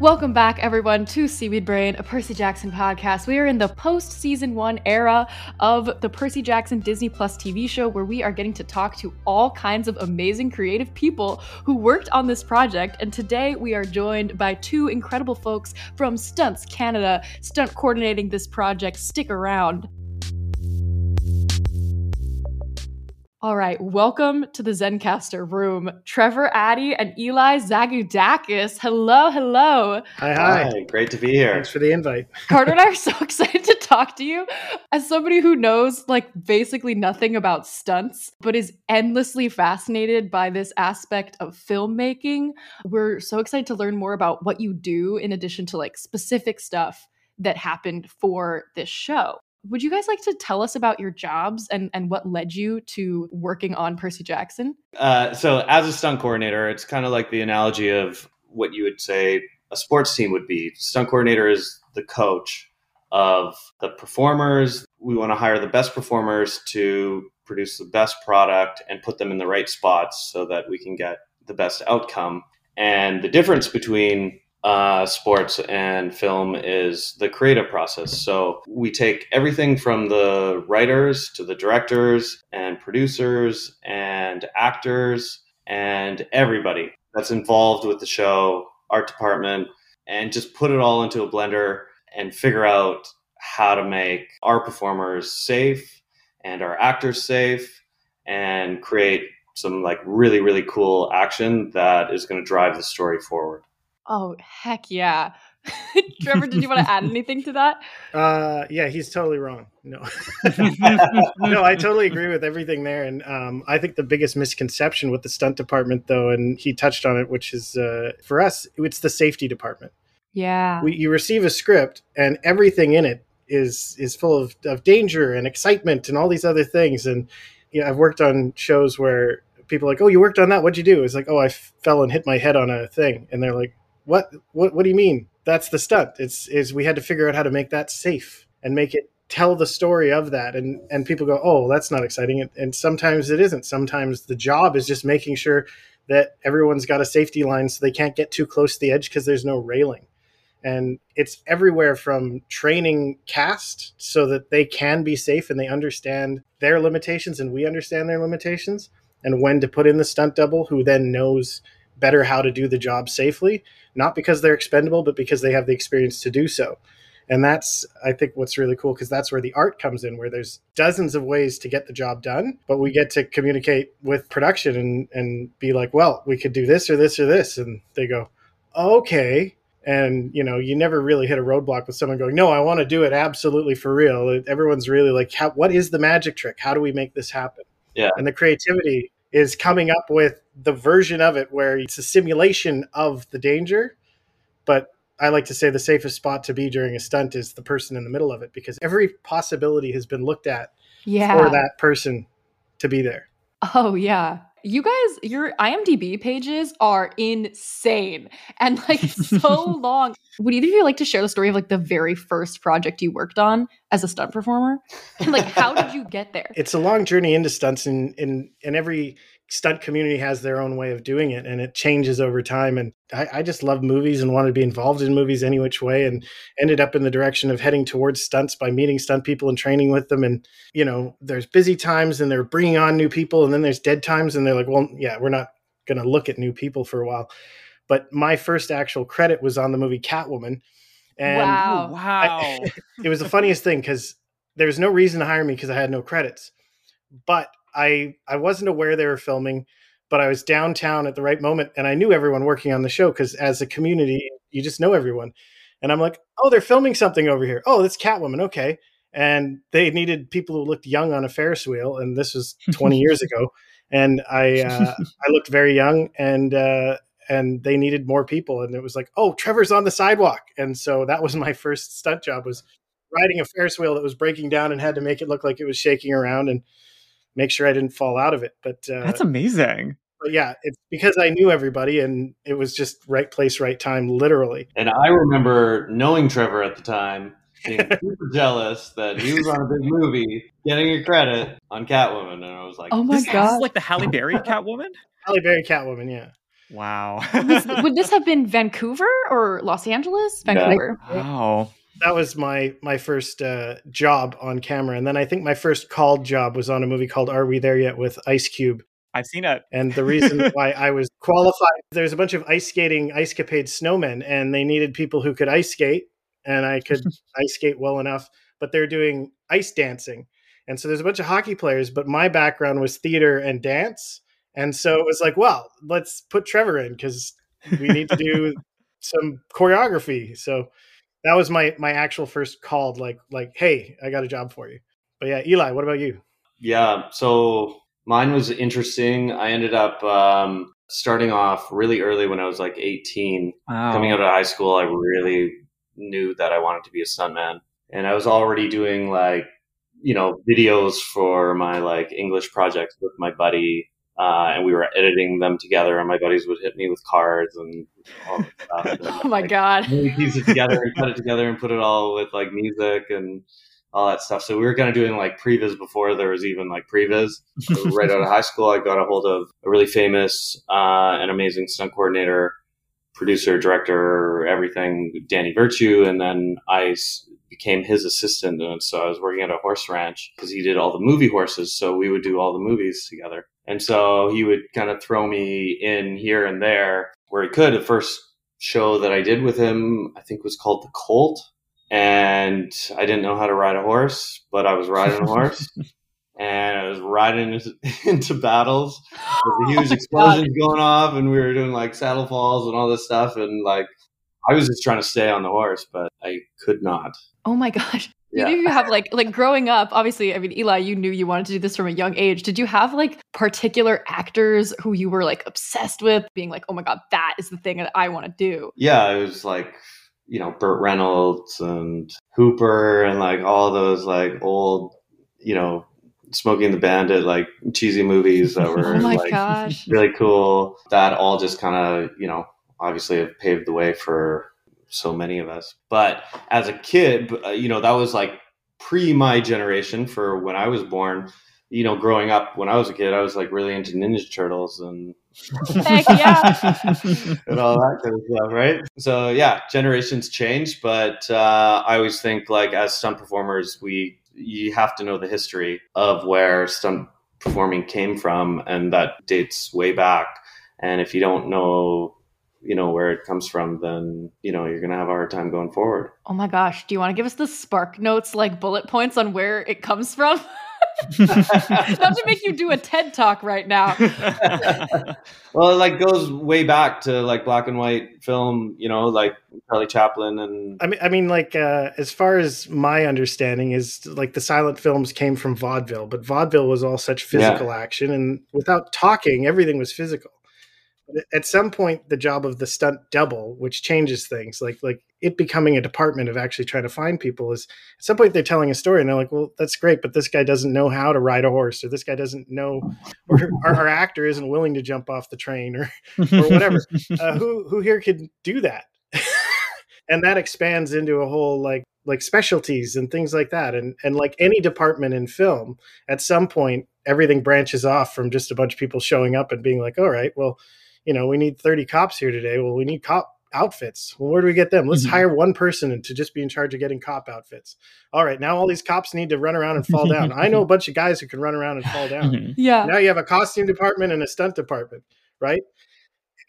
Welcome back, everyone, to Seaweed Brain, a Percy Jackson podcast. We are in the post season one era of the Percy Jackson Disney Plus TV show, where we are getting to talk to all kinds of amazing creative people who worked on this project. And today we are joined by two incredible folks from Stunts Canada, stunt coordinating this project. Stick around. All right, welcome to the Zencastr room. Trevor Addie and Eli Zagoudakis. Hello, hello. Hi, hi. Hi, great to be here. Thanks for the invite. Carter and I are so excited to talk to you. As somebody who knows like basically nothing about stunts, but is endlessly fascinated by this aspect of filmmaking, we're so excited to learn more about what you do in addition to like specific stuff that happened for this show. Would you guys like to tell us about your jobs and, and what led you to working on Percy Jackson? Uh, so, as a stunt coordinator, it's kind of like the analogy of what you would say a sports team would be. Stunt coordinator is the coach of the performers. We want to hire the best performers to produce the best product and put them in the right spots so that we can get the best outcome. And the difference between uh, sports and film is the creative process. So we take everything from the writers to the directors and producers and actors and everybody that's involved with the show, art department, and just put it all into a blender and figure out how to make our performers safe and our actors safe and create some like really really cool action that is going to drive the story forward Oh, heck yeah. Trevor, did you want to add anything to that? Uh, yeah, he's totally wrong. No, no, I totally agree with everything there. And um, I think the biggest misconception with the stunt department, though, and he touched on it, which is uh, for us, it's the safety department. Yeah. We, you receive a script, and everything in it is is full of, of danger and excitement and all these other things. And yeah, I've worked on shows where people are like, "Oh, you worked on that? What'd you do?" It's like, "Oh, I f- fell and hit my head on a thing," and they're like, what what what do you mean? That's the stunt. It's is we had to figure out how to make that safe and make it tell the story of that. And and people go oh that's not exciting. And, and sometimes it isn't. Sometimes the job is just making sure that everyone's got a safety line so they can't get too close to the edge because there's no railing. And it's everywhere from training cast so that they can be safe and they understand their limitations and we understand their limitations and when to put in the stunt double who then knows better how to do the job safely, not because they're expendable, but because they have the experience to do so. And that's, I think, what's really cool because that's where the art comes in, where there's dozens of ways to get the job done, but we get to communicate with production and, and be like, well, we could do this or this or this. And they go, okay. And, you know, you never really hit a roadblock with someone going, no, I want to do it absolutely for real. Everyone's really like, how, what is the magic trick? How do we make this happen? Yeah. And the creativity is coming up with the version of it where it's a simulation of the danger, but I like to say the safest spot to be during a stunt is the person in the middle of it because every possibility has been looked at yeah. for that person to be there. Oh yeah. You guys, your IMDb pages are insane and like so long. Would either of you like to share the story of like the very first project you worked on as a stunt performer? And like how did you get there? It's a long journey into stunts and in, in every stunt community has their own way of doing it and it changes over time and I, I, just love movies and wanted to be involved in movies any which way and ended up in the direction of heading towards stunts by meeting stunt people and training with them and you know there's busy times and they're bringing on new people and then there's dead times and they're like well yeah we're not going to look at new people for a while. But my first actual credit was on the movie catwoman and wow. Wow. I, it was the funniest thing because there was no reason to hire me because i had no credits but I I wasn't aware they were filming, but I was downtown at the right moment, and I knew everyone working on the show because as a community, you just know everyone. And I'm like, oh, they're filming something over here. Oh, that's Catwoman. Okay. And they needed people who looked young on a Ferris wheel, and this was 20 years ago. And I uh, I looked very young, and uh, and they needed more people. And it was like, oh, Trevor's on the sidewalk, and so that was my first stunt job was riding a Ferris wheel that was breaking down and had to make it look like it was shaking around and make sure I didn't fall out of it. But uh, that's amazing. But yeah, it's because I knew everybody and it was just right place, right time, literally. And I remember knowing Trevor at the time, being super jealous that he was on a big movie, getting a credit on Catwoman, and I was like, "Oh my this, god!" Is like the Halle Berry Catwoman. Halle Berry Catwoman, yeah. Wow. Was- would this have been Vancouver or Los Angeles? Vancouver. wow. That was my my first uh, job on camera, and then I think my first called job was on a movie called Are We There Yet with Ice Cube. I've seen it. And the reason why I was qualified, there's a bunch of ice skating, ice capade snowmen, and they needed people who could ice skate, and I could ice skate well enough, but they're doing ice dancing. And so there's a bunch of hockey players, but my background was theater and dance. And so it was like, well, let's put Trevor in because we need to do some choreography. So that was my my actual first called, like like, hey, I got a job for you. But yeah, Eli, what about you? Yeah, so mine was interesting. I ended up um, starting off really early when I was like 18. Wow. Coming out of high school, I really knew that I wanted to be a stuntman. And I was already doing like, you know, videos for my like English projects with my buddy. Uh, and we were editing them together, and my buddies would hit me with cards and all that stuff. And, Oh my like, god. piece it together and cut it together and put it all with like music and all that stuff. So we were kind of doing like previs before there was even like previs. So right out of high school, I got a hold of a really famous uh, and amazing stunt coordinator, producer, director, everything, Danny Virtue, and then I s- became his assistant. And so I was working at a horse ranch because he did all the movie horses. So we would do all the movies together. And so he would kind of throw me in here and there where he could. The first show that I did with him, I think was called The Colt. And I didn't know how to ride a horse, but I was riding a horse. and I was riding into, into battles with the huge Oh my God. explosions going off, and we were doing like saddle falls and all this stuff. And like, I was just trying to stay on the horse, but I could not. Oh my gosh. Yeah. Did you have like like growing up, obviously, I mean, Eli, you knew you wanted to do this from a young age. Did you have like particular actors who you were like obsessed with, being like, oh my god, that is the thing that I want to do? Yeah, it was like, you know, Burt Reynolds and Hooper and like all those like old, you know, Smoking the Bandit, like cheesy movies that were Oh my like gosh. really cool. That all just kind of, you know, obviously have paved the way for so many of us. But as a kid, uh, you know, that was like pre my generation for when I was born. You know, growing up when I was a kid, I was like really into Ninja Turtles and Heck yeah. and all that kind of stuff, right? So yeah, generations change, but uh, I always think like as stunt performers, we you have to know the history of where stunt performing came from, and that dates way back. And if you don't know, you know where it comes from, then you know you're gonna have a hard time going forward. Oh my gosh. Do you want to give us the spark notes, like bullet points on where it comes from? Not to make you do a TED talk right now. well, it like goes way back to like black and white film, you know, like Charlie Chaplin and I mean, I mean, like uh, as far as my understanding is, like the silent films came from vaudeville, but vaudeville was all such physical action, and without talking, everything was physical. But at some point, the job of the stunt double, which changes things, like like it becoming a department of actually trying to find people, is at some point they're telling a story, and they're like, "Well, that's great, but this guy doesn't know how to ride a horse, or this guy doesn't know, or our, our actor isn't willing to jump off the train, or or whatever. uh, who who here could do that and that expands into a whole like like specialties and things like that and and like any department in film at some point everything branches off from just a bunch of people showing up and being like all right well you know we need 30 cops here today well we need cop outfits well where do we get them let's Mhm. hire one person to just be in charge of getting cop outfits all right now all these cops need to run around and fall down i know a bunch of guys who can run around and fall down Mhm. Yeah. now you have a costume department and a stunt department, right?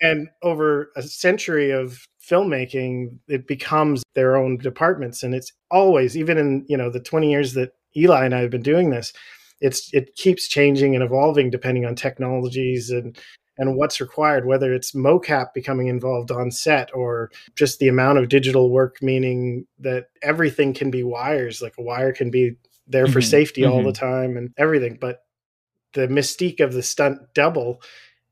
And over a century of filmmaking, it becomes their own departments, and it's always, even in you know the twenty years that Eli and I have been doing this, it's it keeps changing and evolving depending on technologies and and what's required, whether it's mocap becoming involved on set or just the amount of digital work, meaning that everything can be wires, like a wire can be there for Mhm, safety all mhm. the time and everything. But the mystique of the stunt double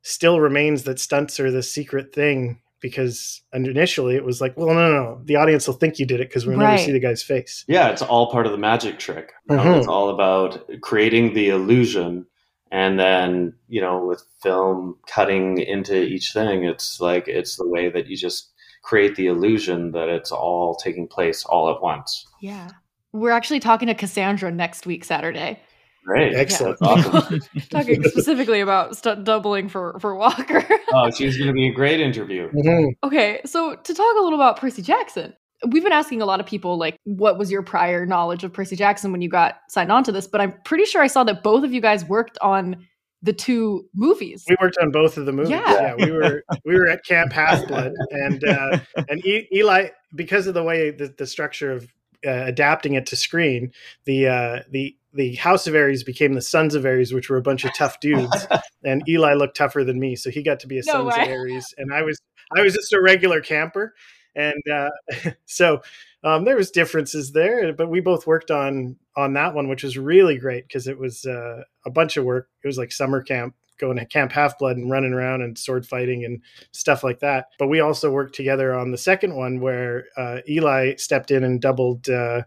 still remains that stunts are the secret thing because initially it was like, well, no, no, no. the audience will think you did it because we'll never see the guy's face. Yeah, it's all part of the magic trick. You know, Mhm. It's all about creating the illusion, and then you know, with film cutting into each thing, it's like it's the way that you just create the illusion that it's all taking place all at once. Yeah. We're actually talking to Cassandra next week, Saturday. Great. Excellent. That's awesome. Talking specifically about stunt doubling for for Walker. oh, she's going to be a great interview. Mhm. okay, so to talk a little about Percy Jackson. We've been asking a lot of people like what was your prior knowledge of Percy Jackson when you got signed on to this, but I'm pretty sure I saw that both of you guys worked on the two movies. We worked on both of the movies. Yeah. Yeah, we were we were at Camp Half Blood, and uh, and e- Eli, because of the way the, the structure of uh, adapting it to screen, the uh, the the House of Ares became the Sons of Ares, which were a bunch of tough dudes, and Eli looked tougher than me, so he got to be a No Sons of way. Ares, and I was I was just a regular camper, and uh, so um, there was differences there, but we both worked on on that one, which was really great because it was uh, a bunch of work. It was like summer camp, going to Camp Half Blood and running around and sword fighting and stuff like that. But we also worked together on the second one where uh, Eli stepped in and doubled uh,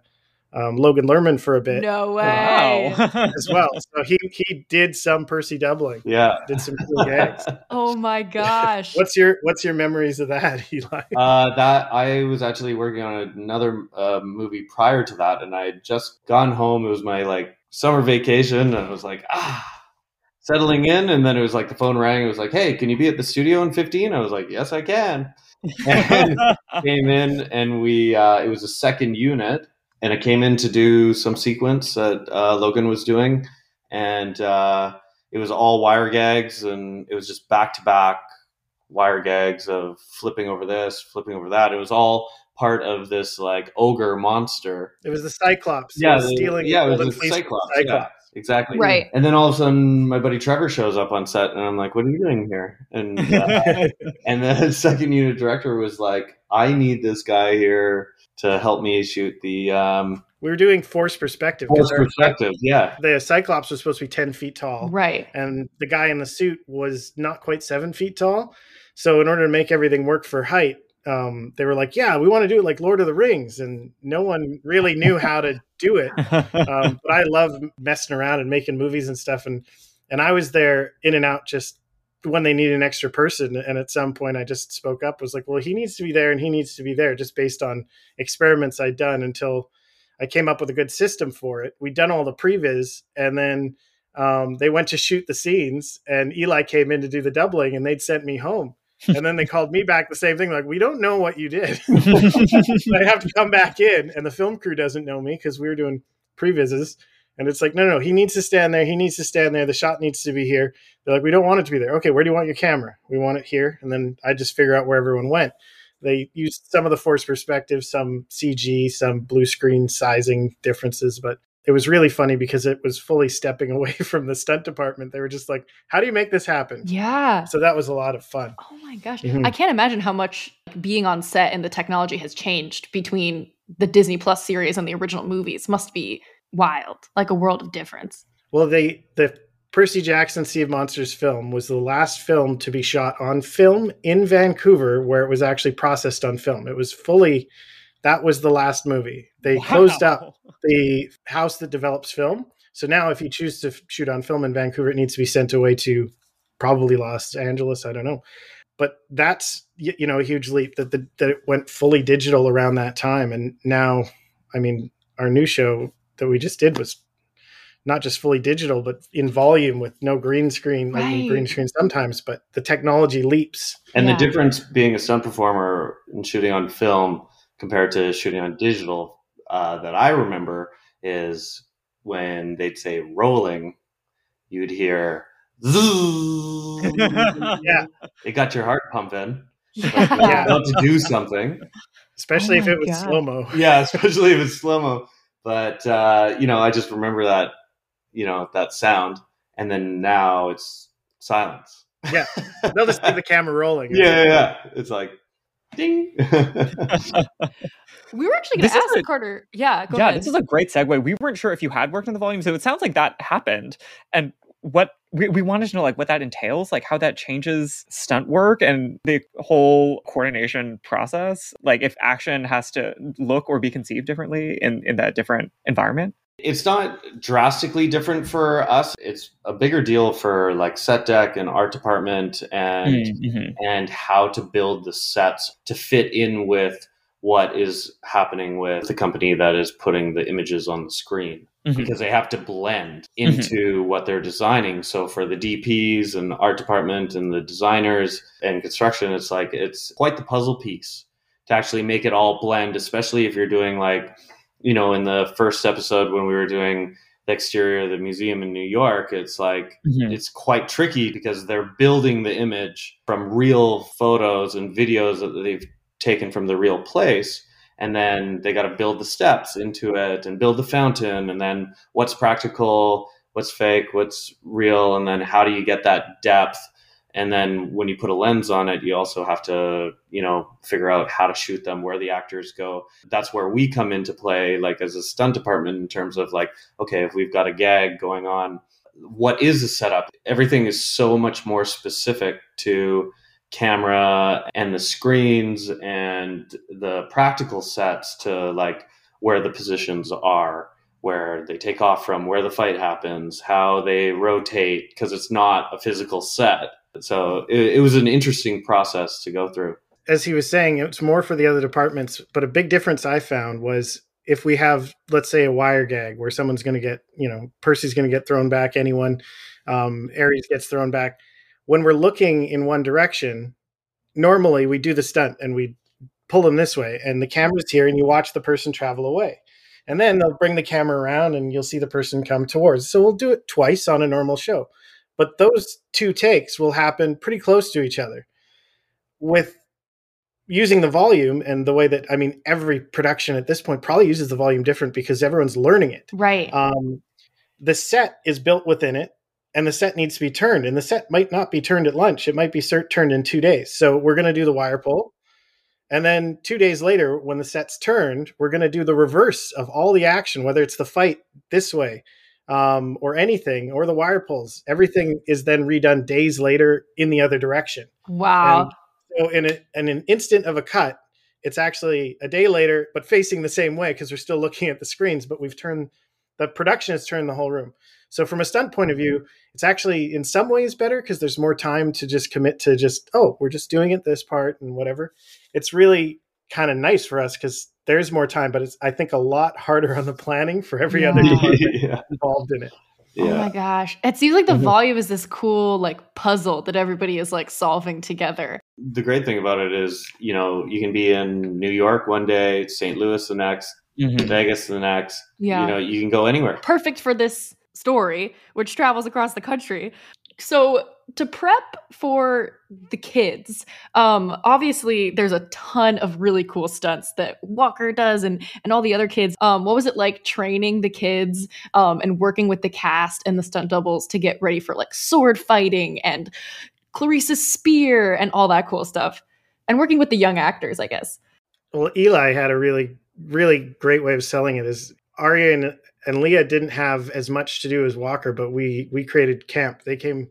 um, Logan Lerman for a bit No way. Wow. as well. So he he did some Percy doubling, Yeah. did some cool gags. Oh my gosh. What's your what's your memories of that, Eli? Uh, that I was actually working on another uh, movie prior to that, and I had just gone home. It was my like summer vacation, and I was like, ah, settling in. And then it was like the phone rang. It was like, hey, can you be at the studio in 15? I was like, yes, I can. And came in, and we uh, it was a second unit, and I came in to do some sequence that uh, Logan was doing, and uh, it was all wire gags, and it was just back to back wire gags of flipping over this, flipping over that. It was all part of this like ogre monster. It was the Cyclops. Yeah, the- stealing. yeah, it was the Cyclops. Cyclops. Yeah, exactly. Right. And then all of a sudden, my buddy Trevor shows up on set, and I'm like, "What are you doing here?" And uh, and the second unit director was like, "I need this guy here to help me shoot the um, we were doing force perspective. 'cause force our- perspective." Yeah, The Cyclops was supposed to be ten feet tall, Right. and the guy in the suit was not quite seven feet tall. So in order to make everything work for height, um, they were like, "Yeah, we want to do it like Lord of the Rings," and no one really knew how to do it. Um, but I love messing around and making movies and stuff, and and I was there in and out just when they need an extra person. And at some point, I just spoke up, was like, "Well, he needs to be there, and he needs to be there," just based on experiments I'd done until I came up with a good system for it. We'd done all the previs, and then um, they went to shoot the scenes, and Eli came in to do the doubling, and they'd sent me home. and then they called me back the same thing, like, we don't know what you did. I have to come back in, and the film crew doesn't know me because we were doing previses. And it's like, no, no, he needs to stand there. He needs to stand there. The shot needs to be here. They're like, we don't want it to be there. Okay, where do you want your camera? We want it here. And then I just figure out where everyone went. They used some of the force perspective, some CG, some blue screen sizing differences, but it was really funny because it was fully stepping away from the stunt department. They were just like, how do you make this happen? Yeah. So that was a lot of fun. Oh my gosh. Mhm. I can't imagine how much being on set and the technology has changed between the Disney Plus series and the original movies. Must be wild. Like a world of difference. Well, they the Percy Jackson Sea of Monsters film was the last film to be shot on film in Vancouver, where it was actually processed on film. It was fully that was the last movie. They closed up the house that develops film. So now, if you choose to shoot on film in Vancouver, it needs to be sent away to probably Los Angeles. I don't know, but that's you know a huge leap that the, that it went fully digital around that time, and now, I mean, our new show that we just did was not just fully digital, but in volume with no green screen. I mean, Right. green screen sometimes, but the technology leaps. and Yeah. the difference being a stunt performer and shooting on film compared to shooting on digital uh, that I remember is when they'd say rolling, you'd hear. "Zzz." Yeah, it got your heart pumping. Like Yeah. about to do something. especially Oh if it was slow mo. Yeah, especially if it's slow mo. But uh, you know, I just remember that you know that sound, and then now it's silence. Yeah, they'll just see the camera rolling. Yeah, yeah, yeah. It's like ding. We were actually going to ask a- Carter. Yeah, go yeah, ahead. this is a great segue. We weren't sure if you had worked on the volume, so it sounds like that happened. And what we, we wanted to know like what that entails, like how that changes stunt work and the whole coordination process. Like if action has to look or be conceived differently in, in that different environment. it's not drastically different for us. It's a bigger deal for like set dec and art department and Mhm. and how to build the sets to fit in with what is happening with the company that is putting the images on the screen Mhm. because they have to blend Mhm. into what they're designing. So for the DPs and the art department and the designers and construction, it's like it's quite the puzzle piece to actually make it all blend, especially if you're doing like, you know, in the first episode when we were doing the exterior of the museum in New York, it's like Mhm. it's quite tricky because they're building the image from real photos and videos that they've taken from the real place and then they got to build the steps into it and build the fountain and then what's practical what's fake what's real and then how do you get that depth? And then when you put a lens on it you also have to you know figure out how to shoot them where the actors go. That's where we come into play like as a stunt department in terms of like okay if we've got a gag going on what is the setup? Everything is so much more specific to camera and the screens and the practical sets to like where the positions are where they take off from where the fight happens how they rotate because it's not a physical set so it, it was an interesting process to go through as he was saying, it's more for the other departments. But a big difference I found was if we have, let's say, a wire gag where someone's going to get, you know, Percy's going to get thrown back, anyone, um, Ares gets thrown back. When we're looking in one direction, normally we do the stunt and we pull them this way, and the camera's here, and you watch the person travel away. And then they'll bring the camera around and you'll see the person come towards. So we'll do it twice on a normal show. But those two takes will happen pretty close to each other. With using the volume and the way that I mean every production at this point probably uses the volume different because everyone's learning it. Right. Um, the set is built within it, and the set needs to be turned. And the set might not be turned at lunch; it might be cert- turned in two days. So we're going to do the wire pull, and then two days later, when the set's turned, we're going to do the reverse of all the action, whether it's the fight this way. Um, or anything, or the wire pulls. Everything is then redone days later in the other direction. wow. So in, a, in an instant of a cut, it's actually a day later, but facing the same way because we're still looking at the screens, but we've turned the production has turned the whole room. So from a stunt point of view, it's actually in some ways better because there's more time to just commit to just oh we're just doing it this part and whatever. It's really kind of nice for us because there's more time, but it's I think a lot harder on the planning for every other department yeah involved in it. Oh my gosh. It seems like the Mhm. volume is this cool like puzzle that everybody is like solving together. the great thing about it is you know you can be in new york one day st louis the next Mhm. vegas the next Yeah. you know you can go anywhere Perfect for this story, which travels across the country. So to prep for the kids, um, obviously there's a ton of really cool stunts that Walker does and and all the other kids. Um, what was it like training the kids um, and working with the cast and the stunt doubles to get ready for like sword fighting and Clarisse's spear and all that cool stuff, and working with the young actors, I guess. Well, Eli had a really, really great way of selling it. Is Arya and, and Leah didn't have as much to do as Walker, but we we created camp. They came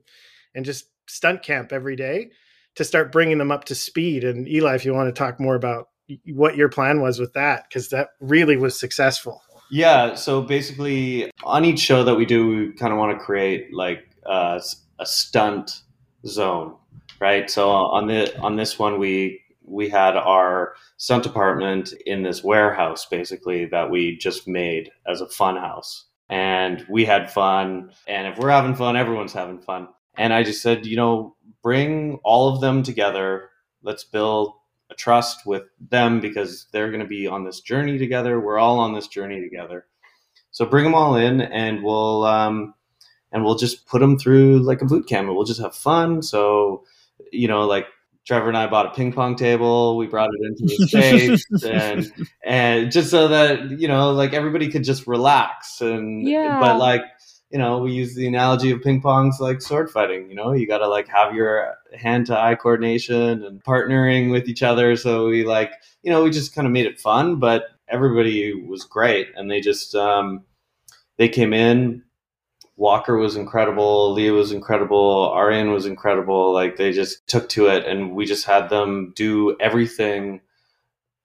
and just stunt camp every day to start bringing them up to speed. And Eli, if you want to talk more about what your plan was with that, because that really was successful. Yeah, so basically, on each show that we do, we kind of want to create like uh, a stunt zone, right? So on the on this one, we we had our stunt department in this warehouse, basically that we just made as a fun house, and we had fun. And if we're having fun, everyone's having fun. And I just said, you know, bring all of them together. Let's build a trust with them because they're going to be on this journey together. We're all on this journey together. So bring them all in, and we'll um, and we'll just put them through like a boot camp, and we'll just have fun. So you know, like Trevor and I bought a ping pong table. We brought it into the states, and and just so that you know, like everybody could just relax and Yeah. But like you know, we use the analogy of ping pong's like sword fighting. You know, you got to like have your hand to eye coordination and partnering with each other. So we like, you know, we just kind of made it fun, but everybody was great, and they just um, they came in. Walker was incredible. Leah was incredible. Aryan was incredible. Like they just took to it, and we just had them do everything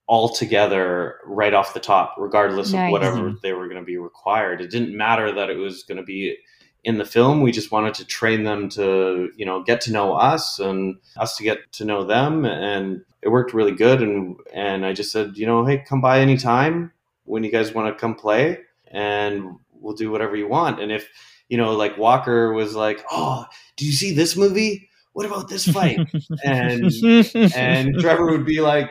all together right off the top, regardless Nice. of whatever they were going to be required. It didn't matter that it was going to be in the film. We just wanted to train them to, you know, get to know us and us to get to know them. And it worked really good. And, and I just said, you know, hey, come by anytime when you guys want to come play and we'll do whatever you want. And if, you know, like Walker was like, oh, do you see this movie? What about this fight? and, and Trevor would be like,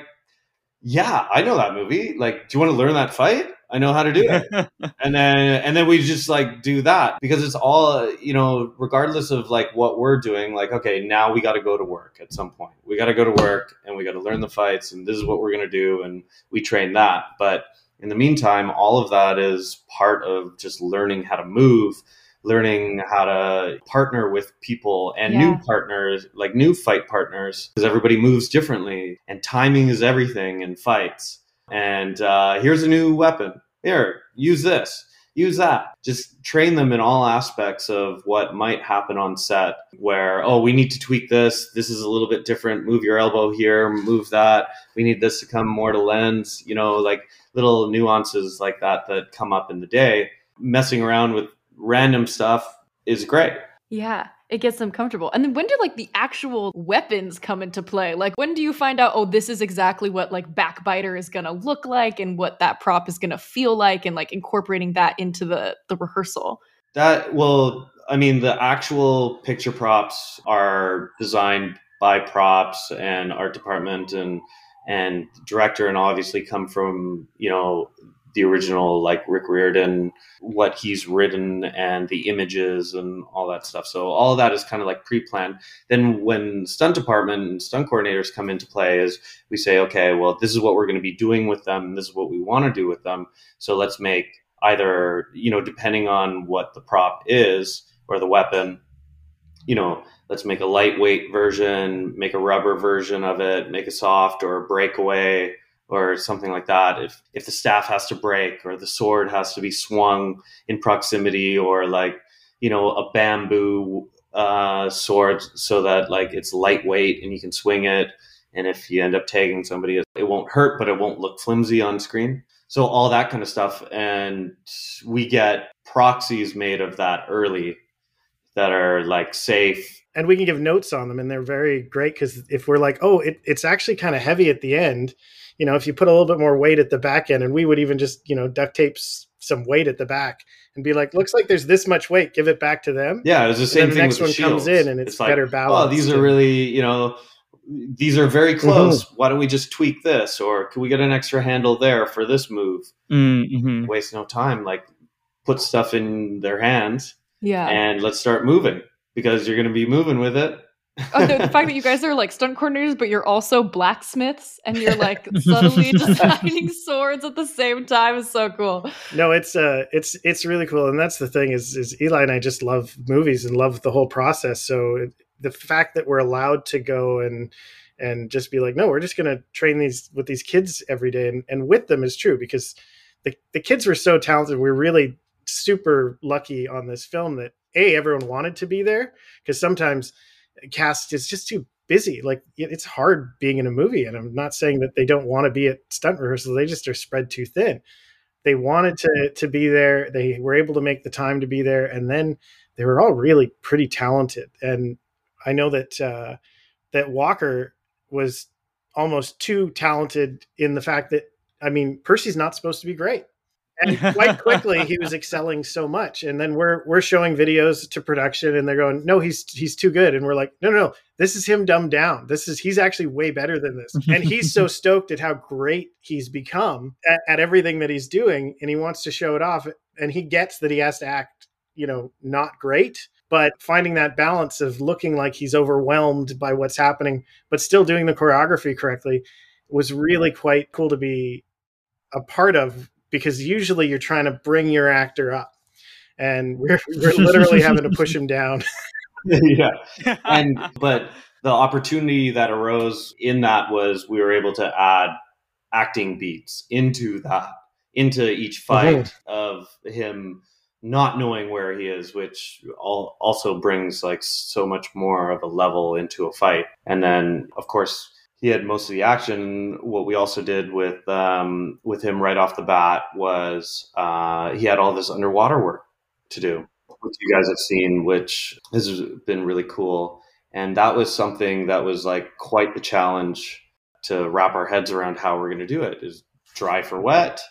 yeah, I know that movie. Like, do you want to learn that fight? I know how to do it. and then and then we just like do that because it's all you know, regardless of like what we're doing, like, okay, now we gotta go to work at some point. We gotta go to work and we gotta learn the fights and this is what we're gonna do and we train that. But in the meantime, all of that is part of just learning how to move learning how to partner with people and yeah. new partners, like new fight partners, because everybody moves differently and timing is everything in fights. And uh, here's a new weapon. Here, use this, use that. Just train them in all aspects of what might happen on set where, oh, we need to tweak this. This is a little bit different. Move your elbow here, move that. We need this to come more to lens, you know, like little nuances like that that come up in the day. Messing around with random stuff is great. Yeah, it gets them comfortable. And then when do like the actual weapons come into play? Like when do you find out, oh, this is exactly what like backbiter is gonna look like and what that prop is gonna feel like and like incorporating that into the the rehearsal? That well, I mean, the actual picture props are designed by props and art department and and director and obviously come from, you know, the original like Rick Riordan, what he's written and the images and all that stuff. So all of that is kind of like pre-planned. Then when stunt department and stunt coordinators come into play is we say, okay, well, this is what we're going to be doing with them. This is what we want to do with them. So let's make either, you know, depending on what the prop is or the weapon, you know, let's make a lightweight version, make a rubber version of it, make a soft or a breakaway or something like that if if the staff has to break or the sword has to be swung in proximity or like you know a bamboo uh, sword so that like it's lightweight and you can swing it. And if you end up tagging somebody it won't hurt but it won't look flimsy on screen. So all that kind of stuff. And we get proxies made of that early that are like safe. And we can give notes on them and they're very great because if we're like oh it, it's actually kind of heavy at the end you know, if you put a little bit more weight at the back end, and we would even just, you know, duct tape some weight at the back and be like, looks like there's this much weight, give it back to them. Yeah, it's the same thing. The next one the comes in and it's, it's better like, balanced. Oh, these are really, you know, these are very mm-hmm. close. Mm-hmm. Why don't we just tweak this, or can we get an extra handle there for this move? Mm-hmm. Waste no time. Like put stuff in their hands. Yeah, and let's start moving because you're going to be moving with it oh, the, the, fact that you guys are like stunt coordinators, but you're also blacksmiths, and you're like subtly designing swords at the same time is so cool. No, it's uh, it's it's really cool, and that's the thing is is Eli and I just love movies and love the whole process. So it, the fact that we're allowed to go and and just be like, no, we're just going to train these with these kids every day, and, and with them is true because the the kids were so talented. We're really super lucky on this film that a everyone wanted to be there because sometimes cast is just too busy. Like it's hard being in a movie, and I'm not saying that they don't want to be at stunt rehearsals. They just are spread too thin. They wanted to to be there. They were able to make the time to be there, and then they were all really pretty talented. And I know that uh, that Walker was almost too talented in the fact that I mean Percy's not supposed to be great and quite quickly he was excelling so much. And then we're we're showing videos to production and they're going no he's he's too good. And we're like no no no. This is him dumbed down. This is he's actually way better than this. And he's so stoked at how great he's become at, at everything that he's doing and he wants to show it off. And he gets that he has to act you know not great but finding that balance of looking like he's overwhelmed by what's happening but still doing the choreography correctly was really quite cool to be a part of because usually you're trying to bring your actor up. And we're, we're literally having to push him down. Yeah. And but the opportunity that arose in that was we were able to add acting beats into that into each fight mm-hmm. of him not knowing where he is which all, also brings like so much more of a level into a fight. And then of course he had most of the action. What we also did with um, with him right off the bat was uh, he had all this underwater work to do, which you guys have seen, which has been really cool. And that was something that was like quite the challenge to wrap our heads around how we're going to do it. Is dry for wet,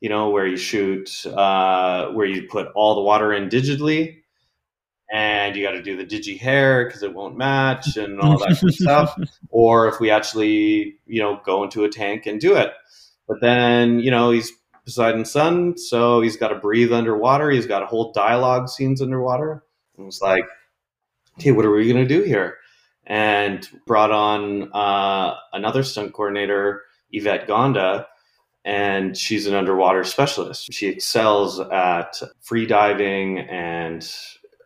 you know, where you shoot, uh, where you put all the water in digitally, and you got to do the digi hair because it won't match and all that stuff. Or if we actually, you know, go into a tank and do it. But then, you know, he's Poseidon's son, so he's got to breathe underwater. He's got a whole dialogue scenes underwater. And it's like, hey, what are we going to do here? And brought on uh, another stunt coordinator, Yvette Gonda, and she's an underwater specialist. She excels at free diving and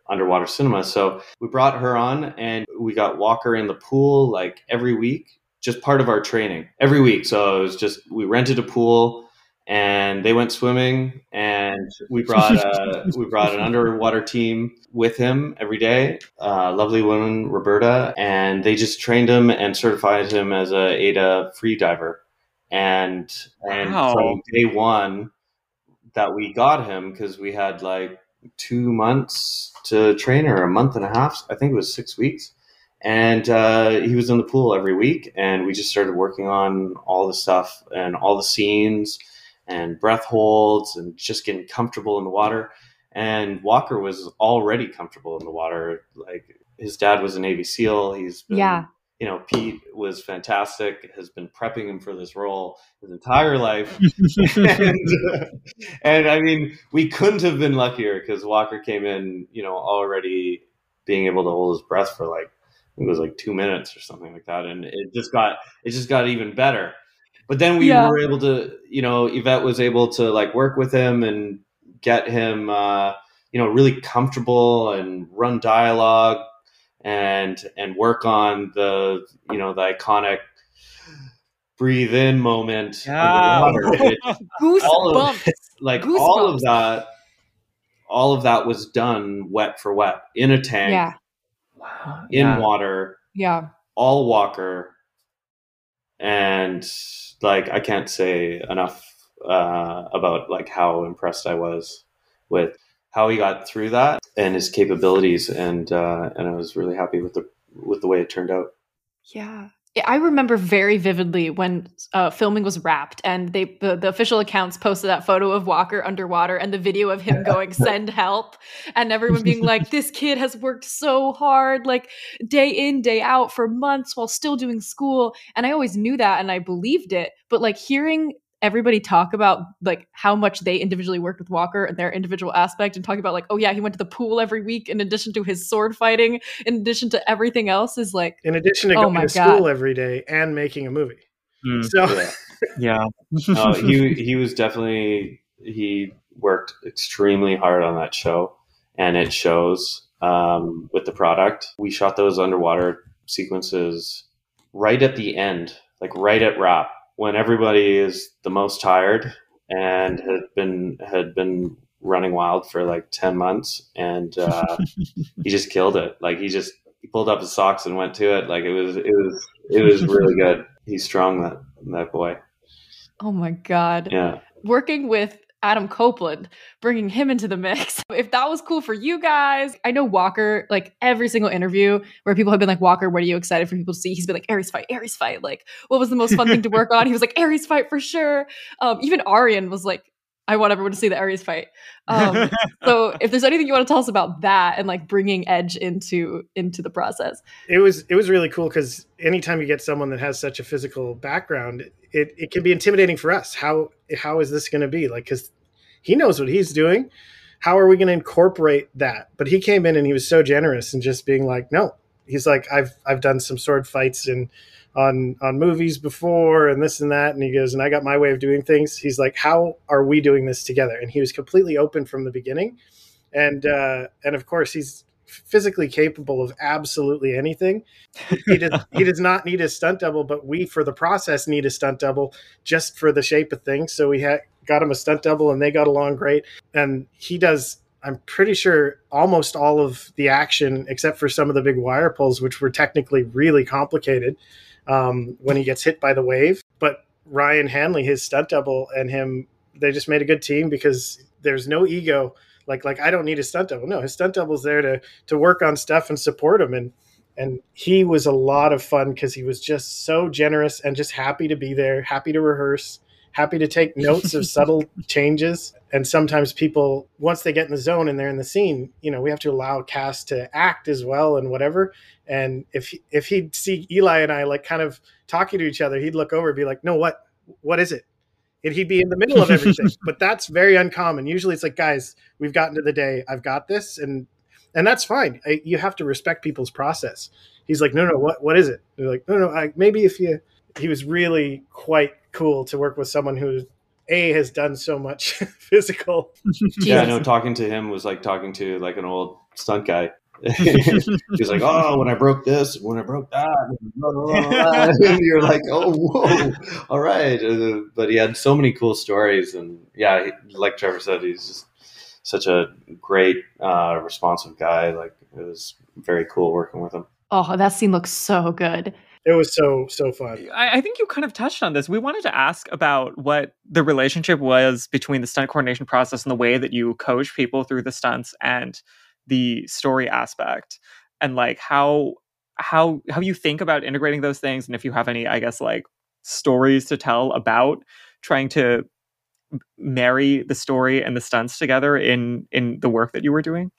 underwater cinema. So we brought her on and we got Walker in the pool like every week, just part of our training every week. So it was just, we rented a pool and they went swimming and we brought a, we brought an underwater team with him every day uh, lovely woman roberta and they just trained him and certified him as a AIDA free diver and and Wow. from day one that we got him because we had like two months to train or a month and a half i think it was six weeks. And uh, he was in the pool every week and we just started working on all the stuff and all the scenes and breath holds and just getting comfortable in the water. And walker was already comfortable in the water. Like his dad was a navy seal. He's been, Yeah. You know pete was fantastic has been prepping him for this role his entire life and, and I mean, we couldn't have been luckier because Walker came in, you know, already being able to hold his breath for like it was like two minutes or something like that, and it just got it just got even better. But then we Yeah. were able to, you know, Yvette was able to like work with him and get him, uh, you know, really comfortable and run dialogue and and work on the you know the iconic breathe in moment Yeah. underwater. It- All of- Goosebumps. like all of that all of that was done wet for wet in a tank yeah. wow. in yeah. water Yeah. all walker and like i can't say enough uh, about like how impressed i was with how he got through that and his capabilities and uh, and i was really happy with the with the way it turned out. Yeah. I remember very vividly when uh, filming was wrapped and they the, the official accounts posted that photo of Walker underwater and the video of him going send help. And everyone being like this kid has worked so hard like day in day out for months while still doing school. And I always knew that and I believed it but like hearing everybody talk about like how much they individually worked with Walker and their individual aspect and talking about like oh yeah he went to the pool every week in addition to his sword fighting in addition to everything else is like In addition to Oh going my to school every day and making a movie. Mm, So yeah yeah. no, he he was definitely he worked extremely hard on that show, and it shows um, with the product. We shot those underwater sequences right at the end, like right at wrap, when everybody is the most tired and had been had been running wild for like ten months, and uh, he just killed it. Like he just he pulled up his socks and went to it. Like it was it was it was really good. He's strong that that boy. Oh my God. Yeah. Working with Adam Copeland, bringing him into the mix. If that was cool for you guys, I know Walker, like every single interview where people have been like, Walker, what are you excited for people to see? He's been like, Ares fight, Ares fight. Like, what was the most fun thing to work on? He was like, Ares fight for sure. Um, even Aryan was like, I want everyone to see the Ares fight. Um, so if there's anything you want to tell us about that and like bringing Edge into into the process. it was it was really cool because anytime you get someone that has such a physical background, it, it can be intimidating for us. How how is this going to be like? Because he knows what he's doing. How are we going to incorporate that? But he came in and he was so generous and just being like, no. He's like, I've I've done some sword fights and on on movies before and this and that and he goes and I got my way of doing things. He's like, how are we doing this together? And he was completely open from the beginning, and uh, and of course he's physically capable of absolutely anything. He does he does not need a stunt double, but we for the process need a stunt double just for the shape of things. So we had got him a stunt double and they got along great. And he does I'm pretty sure almost all of the action except for some of the big wire pulls, which were technically really complicated um, when he gets hit by the wave. But Ryan Hanley, his stunt double, and him, they just made a good team because there's no ego. Like like I don't need a stunt double. No, his stunt double's there to to work on stuff and support him and and he was a lot of fun because he was just so generous and just happy to be there, happy to rehearse, happy to take notes of subtle changes. And sometimes people, once they get in the zone and they're in the scene, you know, we have to allow cast to act as well and whatever. And if if he'd see Eli and I like kind of talking to each other, he'd look over and be like, "No, what? What is it?" And he'd be in the middle of everything. but that's very uncommon. Usually, it's like, "Guys, we've gotten to the day. I've got this," and and that's fine. I, you have to respect people's process. He's like, "No, no, what what is it?" They're like, "No, no, I, maybe if you." He was really quite cool to work with someone who a has done so much physical. Yeah, I know. Talking to him was like talking to like an old stunt guy. He's like, oh, when I broke this, when I broke that, and you're like, oh, whoa, all right. Uh, but he had so many cool stories, and yeah, he, like Trevor said, he's just such a great, uh, responsive guy. Like it was very cool working with him. Oh, that scene looks so good it was so so fun. I, I, think you kind of touched on this. We wanted to ask about what the relationship was between the stunt coordination process and the way that you coach people through the stunts and the story aspect, and like how how how you think about integrating those things, and if you have any, I guess, like stories to tell about trying to marry the story and the stunts together in in the work that you were doing.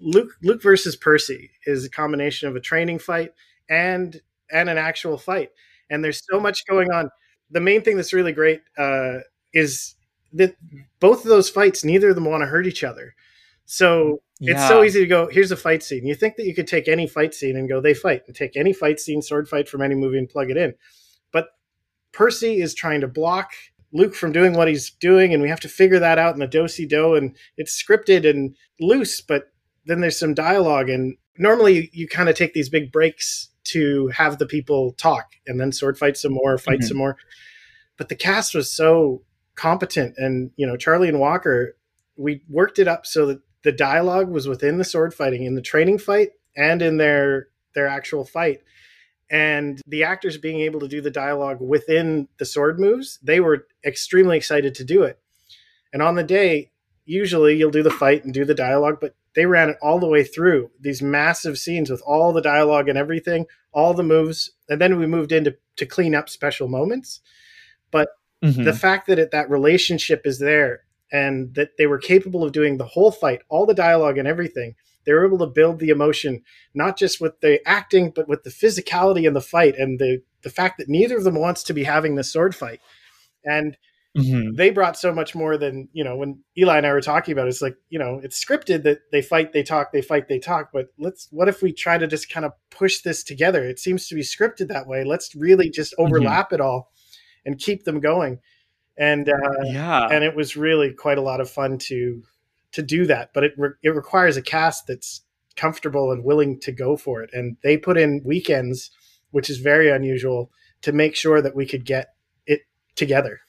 Luke Luke versus Percy is a combination of a training fight and and an actual fight. And there's so much going on. The main thing that's really great uh, is that both of those fights, neither of them want to hurt each other. So yeah. it's so easy to go, here's a fight scene. You think that you could take any fight scene and go, they fight, and take any fight scene, sword fight from any movie and plug it in. But Percy is trying to block Luke from doing what he's doing, and we have to figure that out in the do si do, and it's scripted and loose, but then there's some dialogue, and normally you kind of take these big breaks to have the people talk and then sword fight some more, fight mm-hmm. some more. But the cast was so competent, and you know Charlie and Walker, we worked it up so that the dialogue was within the sword fighting in the training fight and in their their actual fight and the actors being able to do the dialogue within the sword moves they were extremely excited to do it and on the day usually you'll do the fight and do the dialogue but they ran it all the way through these massive scenes with all the dialogue and everything, all the moves, and then we moved into to clean up special moments. But mm-hmm. the fact that it, that relationship is there and that they were capable of doing the whole fight, all the dialogue and everything, they were able to build the emotion not just with the acting, but with the physicality in the fight and the the fact that neither of them wants to be having the sword fight. And Mm-hmm. They brought so much more than you know. When Eli and I were talking about, it, it's like you know, it's scripted that they fight, they talk, they fight, they talk. But let's. What if we try to just kind of push this together? It seems to be scripted that way. Let's really just mm-hmm. overlap mm-hmm. it all and keep them going. And uh, yeah, and it was really quite a lot of fun to to do that. But it re- it requires a cast that's comfortable and willing to go for it. And they put in weekends, which is very unusual, to make sure that we could get it together.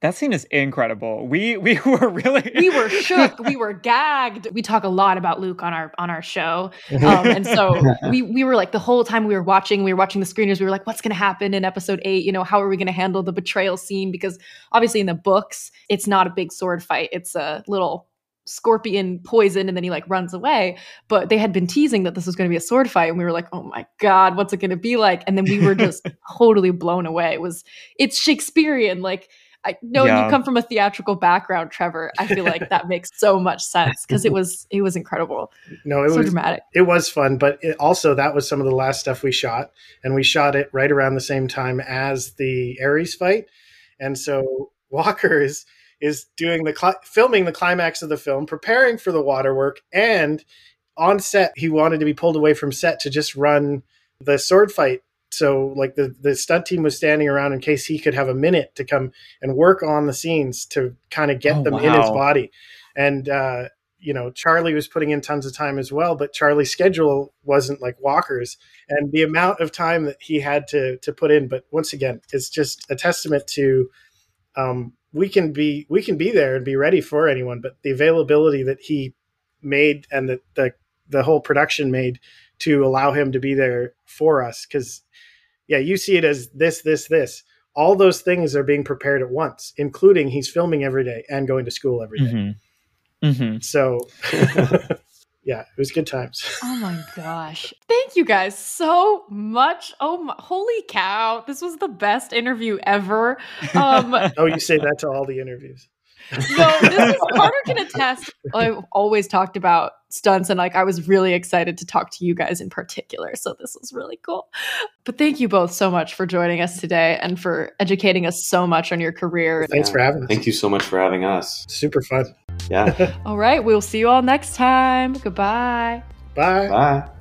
That scene is incredible. We we were really we were shook. We were gagged. We talk a lot about Luke on our on our show, um, and so we we were like the whole time we were watching. We were watching the screeners. We were like, "What's going to happen in episode eight? You know, how are we going to handle the betrayal scene?" Because obviously in the books, it's not a big sword fight. It's a little scorpion poison and then he like runs away but they had been teasing that this was going to be a sword fight and we were like oh my god what's it going to be like and then we were just totally blown away it was it's shakespearean like I know yeah. you come from a theatrical background, Trevor. I feel like that makes so much sense because it was it was incredible. No, it so was dramatic. It was fun, but it, also that was some of the last stuff we shot, and we shot it right around the same time as the Ares fight, and so Walker is is doing the cl- filming the climax of the film, preparing for the water work, and on set he wanted to be pulled away from set to just run the sword fight so like the the stunt team was standing around in case he could have a minute to come and work on the scenes to kind of get oh, them wow. in his body and uh, you know charlie was putting in tons of time as well but charlie's schedule wasn't like walker's and the amount of time that he had to to put in but once again it's just a testament to um, we can be we can be there and be ready for anyone but the availability that he made and that the the whole production made to allow him to be there for us because yeah you see it as this this this all those things are being prepared at once including he's filming every day and going to school every day. Mm-hmm. hmm So yeah, it was good times. Oh my gosh. Thank you guys so much. Oh my, holy cow. This was the best interview ever. Um Oh, you say that to all the interviews. No, this is Carter can attest. I've always talked about stunts and like I was really excited to talk to you guys in particular. So this was really cool. But thank you both so much for joining us today and for educating us so much on your career. Thanks Yeah. for having us. Thank you so much for having us. Super fun. Yeah. All right, we'll see you all next time. Goodbye. Bye. Bye.